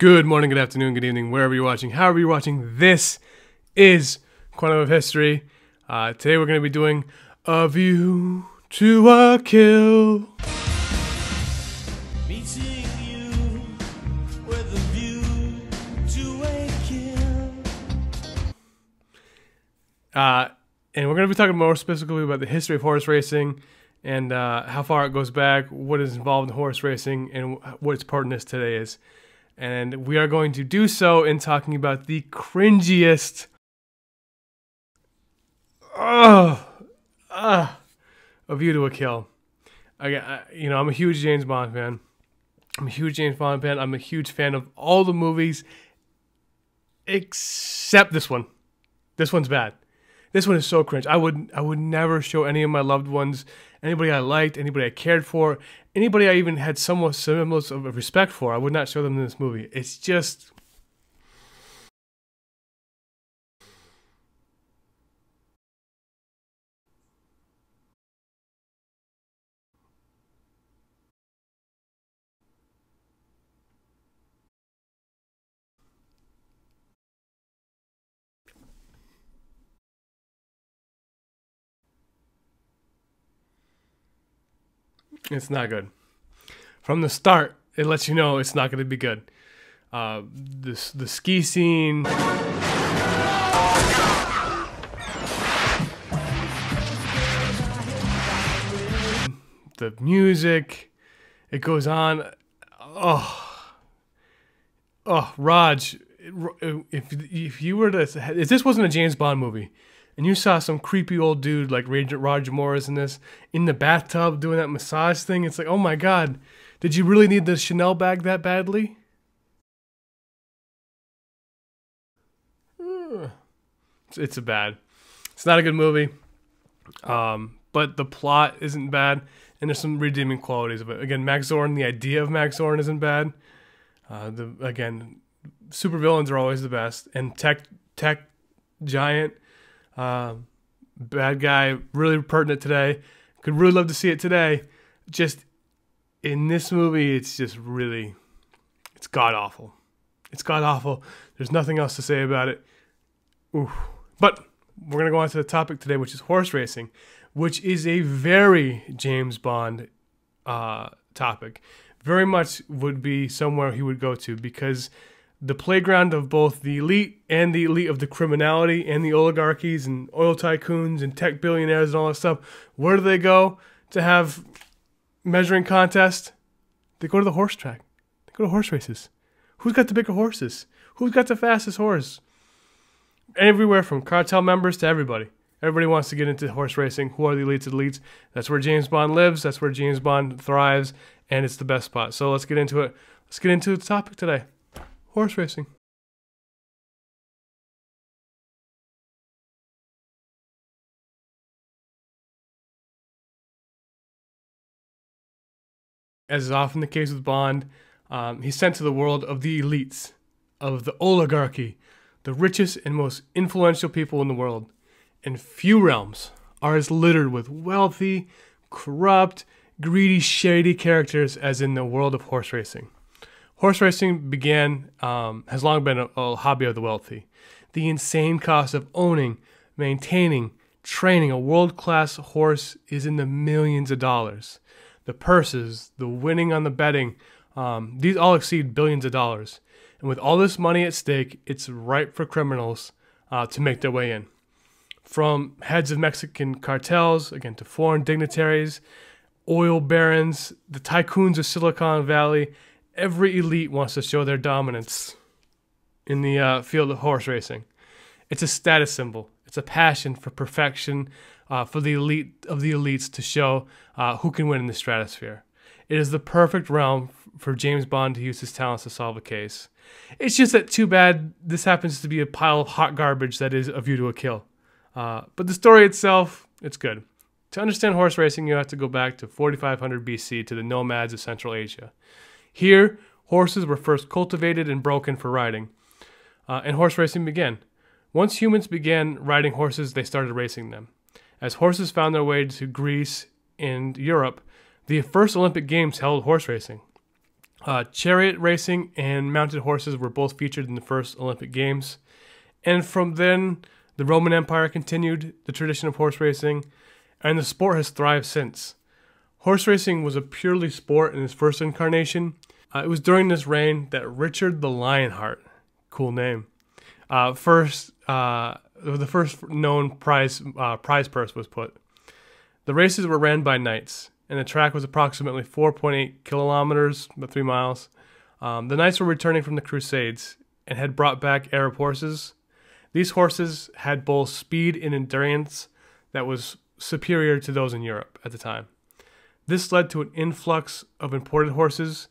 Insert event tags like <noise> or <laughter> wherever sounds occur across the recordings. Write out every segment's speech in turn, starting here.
Good morning, good afternoon, good evening, wherever you're watching, however you're watching. This is Quantum of History. Uh, today we're going to be doing A View to a Kill. Meeting you with a view to a kill. Uh, and we're going to be talking more specifically about the history of horse racing and uh, how far it goes back, what is involved in horse racing, and what its pertinence today is. And we are going to do so in talking about the cringiest. Oh, ah, a view to a kill. I, I, you know, I'm a huge James Bond fan. I'm a huge James Bond fan. I'm a huge fan of all the movies except this one. This one's bad. This one is so cringe. I would I would never show any of my loved ones, anybody I liked, anybody I cared for, anybody I even had somewhat semblance of respect for. I would not show them in this movie. It's just It's not good. From the start, it lets you know it's not going to be good. Uh, the the ski scene. The music, it goes on. Oh, oh, Raj, if if you were to, if this wasn't a James Bond movie, and you saw some creepy old dude like Roger Morris in this in the bathtub doing that massage thing, it's like, oh my god, did you really need the Chanel bag that badly? It's, a bad. It's not a good movie. Um, but the plot isn't bad, and there's some redeeming qualities of it. Again, Max Zorin, the idea of Max Zorin isn't bad. Uh, the again, supervillains are always the best, and tech tech giant uh, bad guy, really pertinent today. Could really love to see it today. Just in this movie, it's just really, it's god awful. It's god awful. There's nothing else to say about it. Oof. But we're gonna go on to the topic today, which is horse racing, which is a very James Bond uh, topic. Very much would be somewhere he would go to because the playground of both the elite and the elite of the criminality and the oligarchies and oil tycoons and tech billionaires and all that stuff. Where do they go to have measuring contests? They go to the horse track. They go to horse races. Who's got the bigger horses? Who's got the fastest horse? Everywhere from cartel members to everybody. Everybody wants to get into horse racing. Who are the elites of elites? That's where James Bond lives. That's where James Bond thrives. And it's the best spot. So let's get into it. Let's get into the topic today horse racing. As is often the case with Bond, um, he's sent to the world of the elites, of the oligarchy, the richest and most influential people in the world. And few realms are as littered with wealthy, corrupt, greedy, shady characters as in the world of horse racing. Horse racing began, um, has long been a, a hobby of the wealthy. The insane cost of owning, maintaining, training a world class horse is in the millions of dollars. The purses, the winning on the betting, um, these all exceed billions of dollars. And with all this money at stake, it's ripe for criminals uh, to make their way in. From heads of Mexican cartels, again, to foreign dignitaries, oil barons, the tycoons of Silicon Valley, every elite wants to show their dominance in the uh, field of horse racing. It's a status symbol. It's a passion for perfection uh, for the elite of the elites to show uh, who can win in the stratosphere. It is the perfect realm for James Bond to use his talents to solve a case. It's just that too bad this happens to be a pile of hot garbage that is a view to a kill. Uh, but the story itself, it's good. To understand horse racing, you have to go back to 4500 BC to the nomads of Central Asia. Here, horses were first cultivated and broken for riding, uh, and horse racing began. Once humans began riding horses, they started racing them. As horses found their way to Greece and Europe, the first Olympic Games held horse racing. Uh, chariot racing and mounted horses were both featured in the first Olympic Games. And from then, the Roman Empire continued the tradition of horse racing, and the sport has thrived since. Horse racing was a purely sport in its first incarnation. Uh, it was during this reign that Richard the Lionheart, cool name, uh, first uh, the first known prize uh, prize purse was put. The races were ran by knights, and the track was approximately 4.8 kilometers, about three miles. Um, the knights were returning from the Crusades and had brought back Arab horses. These horses had both speed and endurance that was superior to those in Europe at the time. This led to an influx of imported horses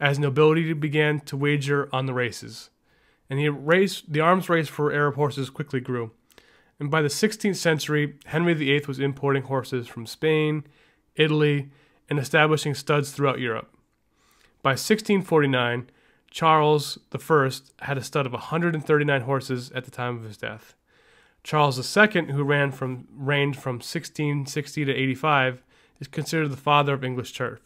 as nobility began to wager on the races. And the race, the arms race for Arab horses quickly grew. And by the 16th century, Henry VIII was importing horses from Spain, Italy, and establishing studs throughout Europe. By 1649, Charles I had a stud of 139 horses at the time of his death. Charles II, who ran from reigned from 1660 to 85, is considered the father of English turf.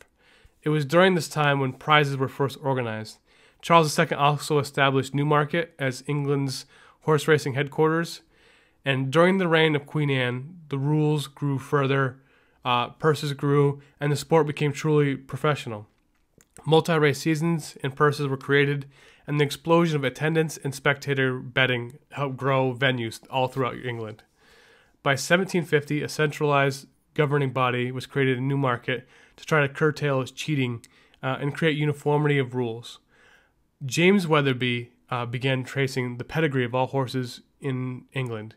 It was during this time when prizes were first organized. Charles II also established Newmarket as England's horse racing headquarters. And during the reign of Queen Anne, the rules grew further, uh, purses grew, and the sport became truly professional. Multi race seasons and purses were created, and the explosion of attendance and spectator betting helped grow venues all throughout England. By 1750, a centralized governing body was created in Newmarket to try to curtail its cheating uh, and create uniformity of rules. James Weatherby uh, began tracing the pedigree of all horses in England.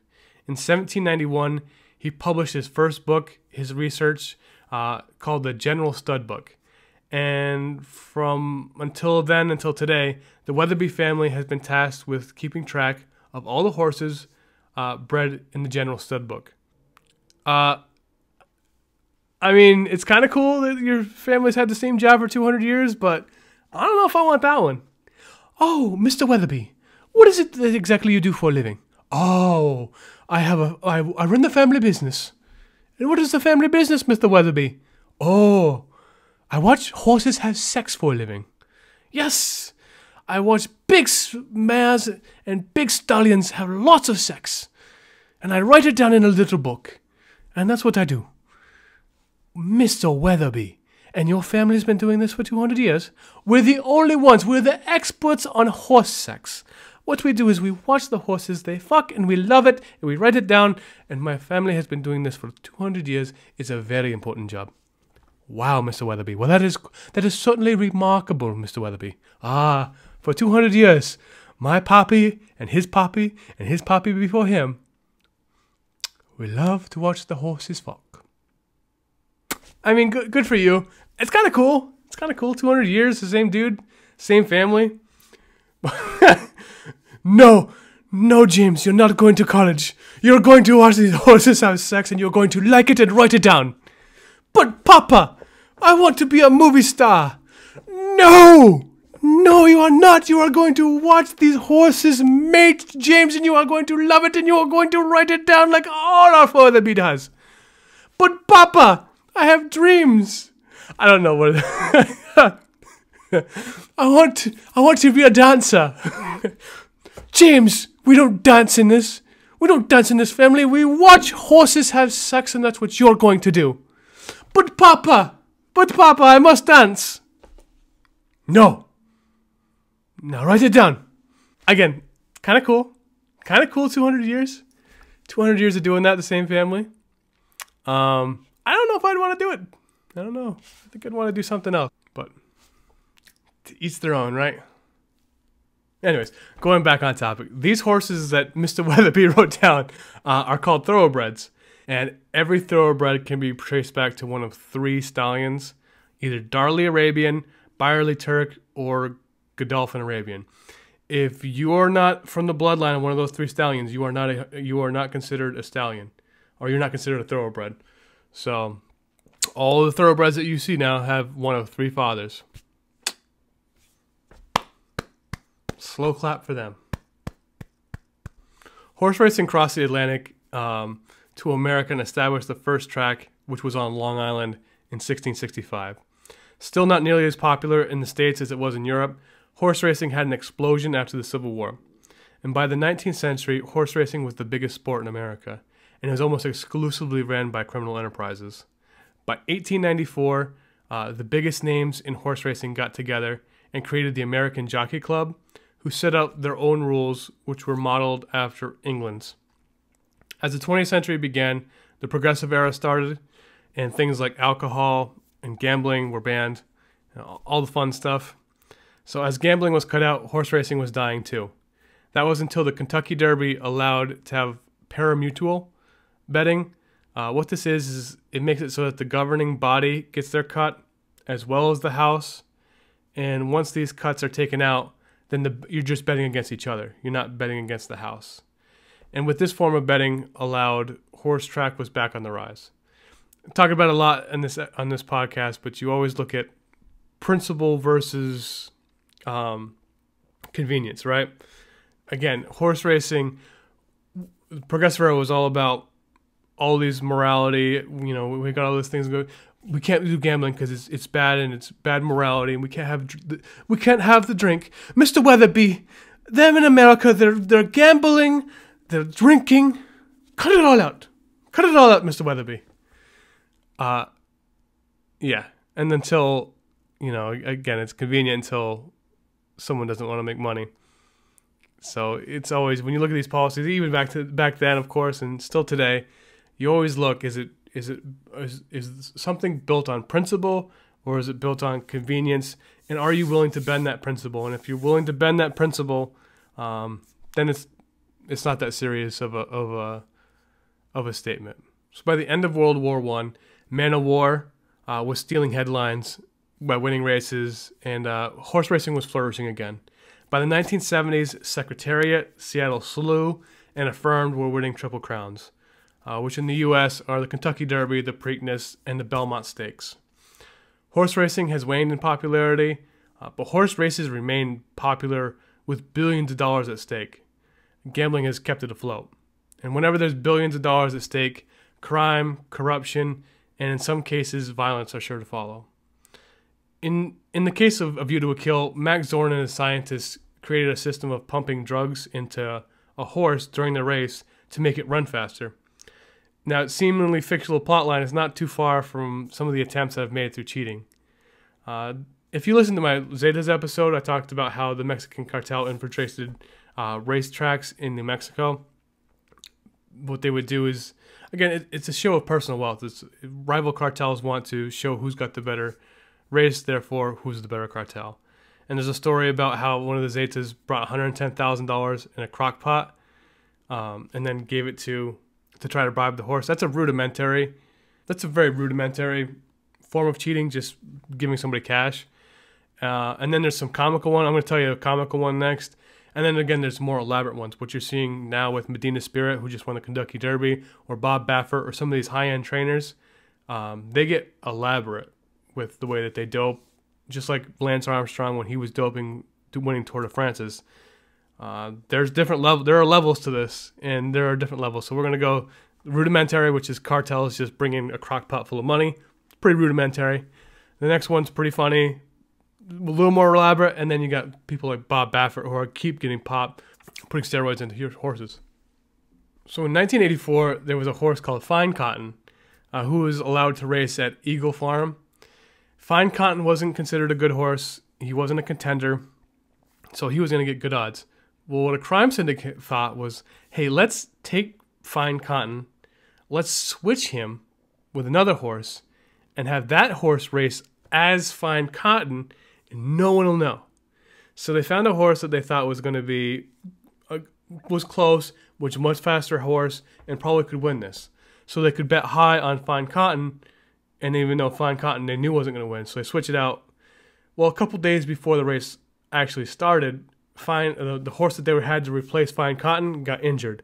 In 1791, he published his first book, his research, uh, called the General Stud Book. And from until then until today, the Weatherby family has been tasked with keeping track of all the horses uh, bred in the General Stud Book. Uh, I mean, it's kind of cool that your family's had the same job for 200 years, but I don't know if I want that one. Oh, Mr. Weatherby, what is it that exactly you do for a living? Oh, I have a I, I run the family business. And what is the family business, Mr. Weatherby? Oh, I watch horses have sex for a living. Yes, I watch big mares and big stallions have lots of sex. And I write it down in a little book. And that's what I do. Mr. Weatherby, and your family's been doing this for 200 years. We're the only ones, we're the experts on horse sex. What we do is we watch the horses, they fuck, and we love it, and we write it down, and my family has been doing this for 200 years. It's a very important job. Wow, Mr. Weatherby. Well, that is that is certainly remarkable, Mr. Weatherby. Ah, for 200 years, my poppy and his poppy and his poppy before him, we love to watch the horses fuck. I mean, good, good for you. It's kind of cool. It's kind of cool. 200 years, the same dude, same family. <laughs> no, no, James, you're not going to college. You're going to watch these <laughs> horses have sex and you're going to like it and write it down. But, Papa, I want to be a movie star. No! No, you are not. You are going to watch these horses mate, James, and you are going to love it and you are going to write it down like all our father does. But, Papa, I have dreams. I don't know what. <laughs> I want to, I want to be a dancer. <laughs> James, we don't dance in this. We don't dance in this family. We watch horses have sex, and that's what you're going to do. But Papa, but Papa, I must dance. No. Now write it down. Again, kind of cool. Kind of cool 200 years. 200 years of doing that, the same family. Um, I don't know if I'd want to do it. I don't know. I think I'd want to do something else. But each their own, right? Anyways, going back on topic, these horses that Mr. <laughs> Weatherby wrote down uh, are called thoroughbreds, and every thoroughbred can be traced back to one of three stallions, either Darley Arabian, Byerly Turk, or Godolphin Arabian. If you are not from the bloodline of one of those three stallions, you are not a, you are not considered a stallion, or you're not considered a thoroughbred. So, all the thoroughbreds that you see now have one of three fathers. Slow clap for them. Horse racing crossed the Atlantic um, to America and established the first track, which was on Long Island in 1665. Still not nearly as popular in the States as it was in Europe, horse racing had an explosion after the Civil War. And by the 19th century, horse racing was the biggest sport in America, and was almost exclusively ran by criminal enterprises. By 1894, uh, the biggest names in horse racing got together and created the American Jockey Club, who set out their own rules, which were modeled after England's. As the 20th century began, the progressive era started, and things like alcohol and gambling were banned, you know, all the fun stuff. So, as gambling was cut out, horse racing was dying too. That was until the Kentucky Derby allowed to have parimutuel betting. Uh, what this is, is it makes it so that the governing body gets their cut as well as the house. And once these cuts are taken out, then the, you're just betting against each other. You're not betting against the house. And with this form of betting allowed, horse track was back on the rise. Talk about a lot in this on this podcast, but you always look at principle versus um, convenience, right? Again, horse racing, Progressive Era was all about all these morality. You know, we got all these things going. We can't do gambling because it's it's bad and it's bad morality, and we can't have we can't have the drink, Mister Weatherby. Them in America, they're they're gambling, they're drinking. Cut it all out. Cut it all out, Mister Weatherby. Uh, yeah, and until you know, again, it's convenient until someone doesn't want to make money. So it's always when you look at these policies, even back to back then, of course, and still today, you always look: is it is it is, is something built on principle or is it built on convenience? And are you willing to bend that principle? And if you're willing to bend that principle, um, then it's it's not that serious of a of a of a statement. So by the end of World War One, Man o' War uh, was stealing headlines by winning races, and uh, horse racing was flourishing again. By the 1970s, Secretariat, Seattle Slew, and Affirmed were winning Triple Crowns, uh, which in the U.S. are the Kentucky Derby, the Preakness, and the Belmont Stakes. Horse racing has waned in popularity, uh, but horse races remain popular with billions of dollars at stake. Gambling has kept it afloat. And whenever there's billions of dollars at stake, crime, corruption, and in some cases, violence are sure to follow. In in the case of A View to a Kill, Max Zorin and his scientists created a system of pumping drugs into a horse during the race to make it run faster. Now, its seemingly fictional plotline is not too far from some of the attempts that I've made through cheating. Uh, if you listen to my Zetas episode, I talked about how the Mexican cartel infiltrated uh, racetracks in New Mexico. What they would do is, again, it, it's a show of personal wealth. It's, rival cartels want to show who's got the better race, therefore, who's the better cartel. And there's a story about how one of the Zetas brought $110,000 in a crock pot um, and then gave it to to try to bribe the horse. That's a rudimentary, that's a very rudimentary form of cheating, just giving somebody cash. Uh, and then there's some comical one. I'm going to tell you a comical one next. And then again, there's more elaborate ones. What you're seeing now with Medina Spirit, who just won the Kentucky Derby, or Bob Baffert, or some of these high-end trainers, um, they get elaborate with the way that they dope. Just like Lance Armstrong when he was doping winning Tour de France's. Uh, there's different level. There are levels to this, and there are different levels. So we're gonna go rudimentary, which is cartels just bringing a crock pot full of money. It's pretty rudimentary. The next one's pretty funny, a little more elaborate, and then you got people like Bob Baffert who are keep getting popped, putting steroids into your horses. So in 1984, there was a horse called Fine Cotton, uh, who was allowed to race at Eagle Farm. Fine Cotton wasn't considered a good horse. He wasn't a contender, so he was going to get good odds. Well, what a crime syndicate thought was, hey, let's take Fine Cotton, let's switch him with another horse, and have that horse race as Fine Cotton, and no one will know. So they found a horse that they thought was going to be uh, was close, was a much faster horse, and probably could win this. So they could bet high on Fine Cotton, and even though Fine Cotton they knew wasn't going to win, so they switched it out. Well, a couple days before the race actually started, Fine uh, the horse that they had to replace Fine Cotton got injured,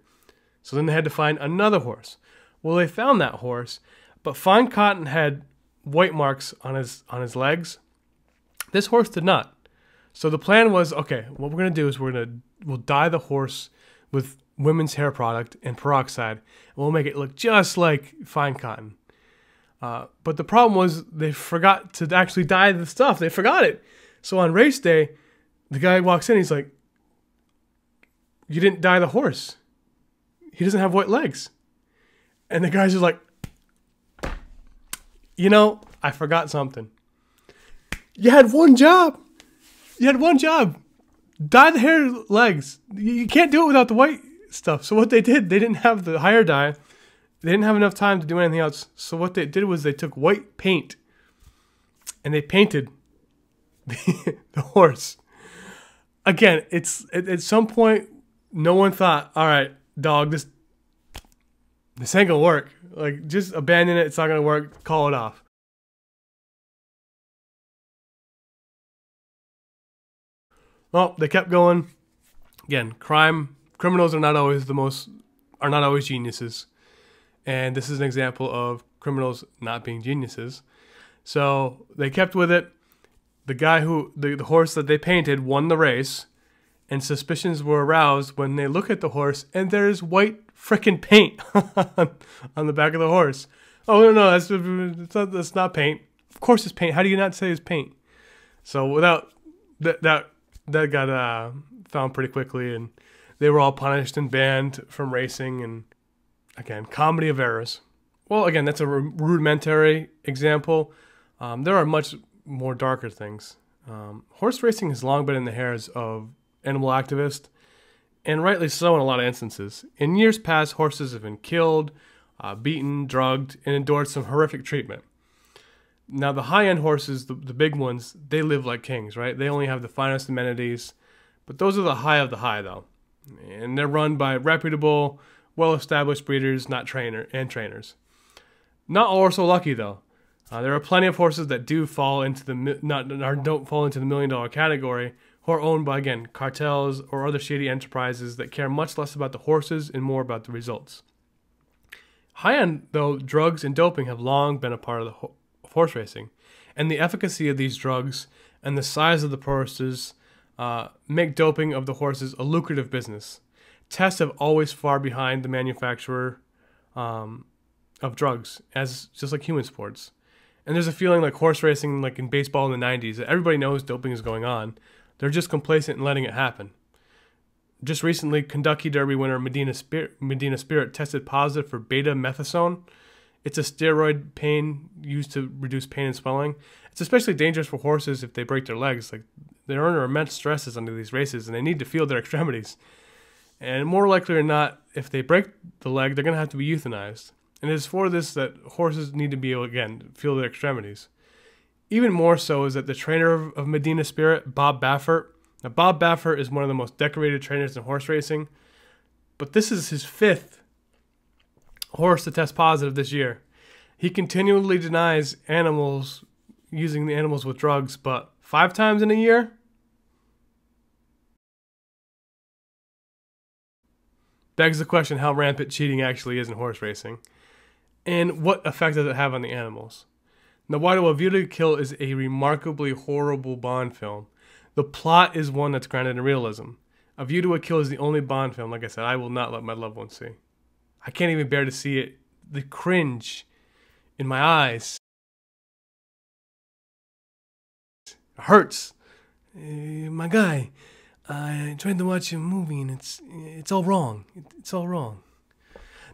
so then they had to find another horse. Well, they found that horse, but Fine Cotton had white marks on his on his legs. This horse did not. So the plan was okay. What we're gonna do is we're gonna we'll dye the horse with women's hair product and peroxide, and we'll make it look just like Fine Cotton. Uh, but the problem was they forgot to actually dye the stuff. They forgot it. So on race day, the guy walks in. He's like, "You didn't dye the horse. He doesn't have white legs." And the guy's just like, "You know, I forgot something. You had one job. You had one job. Dye the hair legs. You can't do it without the white stuff." So what they did, they didn't have the higher dye. They didn't have enough time to do anything else. So what they did was they took white paint and they painted the, <laughs> the horse. Again, it's at, at some point no one thought, all right, dog, this this ain't gonna work. Like just abandon it, it's not gonna work, call it off. Well, they kept going. Again, crime criminals are not always the most are not always geniuses. And this is an example of criminals not being geniuses. So they kept with it. The guy who, the, the horse that they painted, won the race. And suspicions were aroused when they look at the horse and there's white frickin' paint <laughs> on the back of the horse. Oh, no, no, that's, that's, not, that's not paint. Of course it's paint. How do you not say it's paint? So without that, that, that got uh, found pretty quickly and they were all punished and banned from racing and again, comedy of errors. Well, again, that's a rudimentary example. Um, there are much more darker things. Um, horse racing has long been in the hairs of animal activists, and rightly so in a lot of instances. In years past, horses have been killed, uh, beaten, drugged, and endured some horrific treatment. Now, the high end horses, the, the big ones, they live like kings, right? They only have the finest amenities, but those are the high of the high, though. And they're run by reputable, well-established breeders, not trainer and trainers. Not all are so lucky though. Uh, there are plenty of horses that do fall into the not or don't fall into the million dollar category, who are owned by again cartels or other shady enterprises that care much less about the horses and more about the results. High end though, drugs and doping have long been a part of the ho- horse racing, and the efficacy of these drugs and the size of the horses uh, make doping of the horses a lucrative business tests have always far behind the manufacturer um, of drugs, as just like human sports. And there's a feeling like horse racing, like in baseball in the 90s, that everybody knows doping is going on. They're just complacent in letting it happen. Just recently, Kentucky Derby winner Medina Spirit, Medina Spirit tested positive for betamethasone. It's a steroid pain used to reduce pain and swelling. It's especially dangerous for horses if they break their legs. Like they're under immense stresses under these races, and they need to feel their extremities. And more likely than not, if they break the leg, they're going to have to be euthanized. And it is for this that horses need to be able, again, feel their extremities. Even more so is that the trainer of, Medina Spirit, Bob Baffert, now Bob Baffert is one of the most decorated trainers in horse racing, but this is his fifth horse to test positive this year. He continually denies animals using the animals with drugs, but five times in a year, begs the question how rampant cheating actually is in horse racing, and what effect does it have on the animals. Now, Why Do A View to Kill is a remarkably horrible Bond film. The plot is one that's grounded in realism. A View to a Kill is the only Bond film, like I said, I will not let my loved ones see. I can't even bear to see it. The cringe in my eyes it hurts. Uh, my guy, I tried to watch a movie and it's it's all wrong. It's all wrong.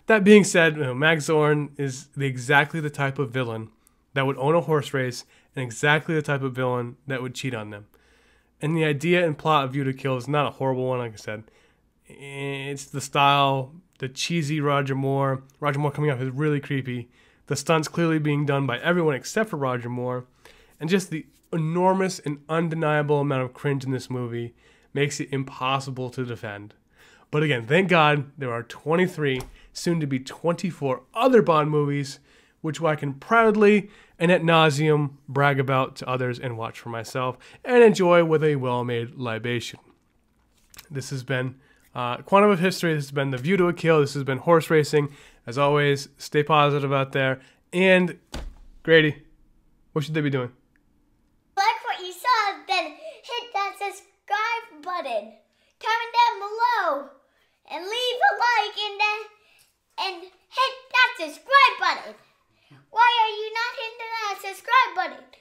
That being said, you know, Max Zorin is the, exactly the type of villain that would own a horse race and exactly the type of villain that would cheat on them. And the idea and plot of View to Kill is not a horrible one, like I said. It's the style, the cheesy Roger Moore. Roger Moore coming off is really creepy. The stunts clearly being done by everyone except for Roger Moore. And just the enormous and undeniable amount of cringe in this movie makes it impossible to defend. But again, thank God there are 23, soon to be 24 other Bond movies, which I can proudly and at nauseum brag about to others and watch for myself and enjoy with a well made libation. This has been uh, Quantum of History. This has been The View to a Kill. This has been Horse Racing. As always, stay positive out there. And Grady, what should they be doing? subscribe button. Why are you not hitting that uh, subscribe button?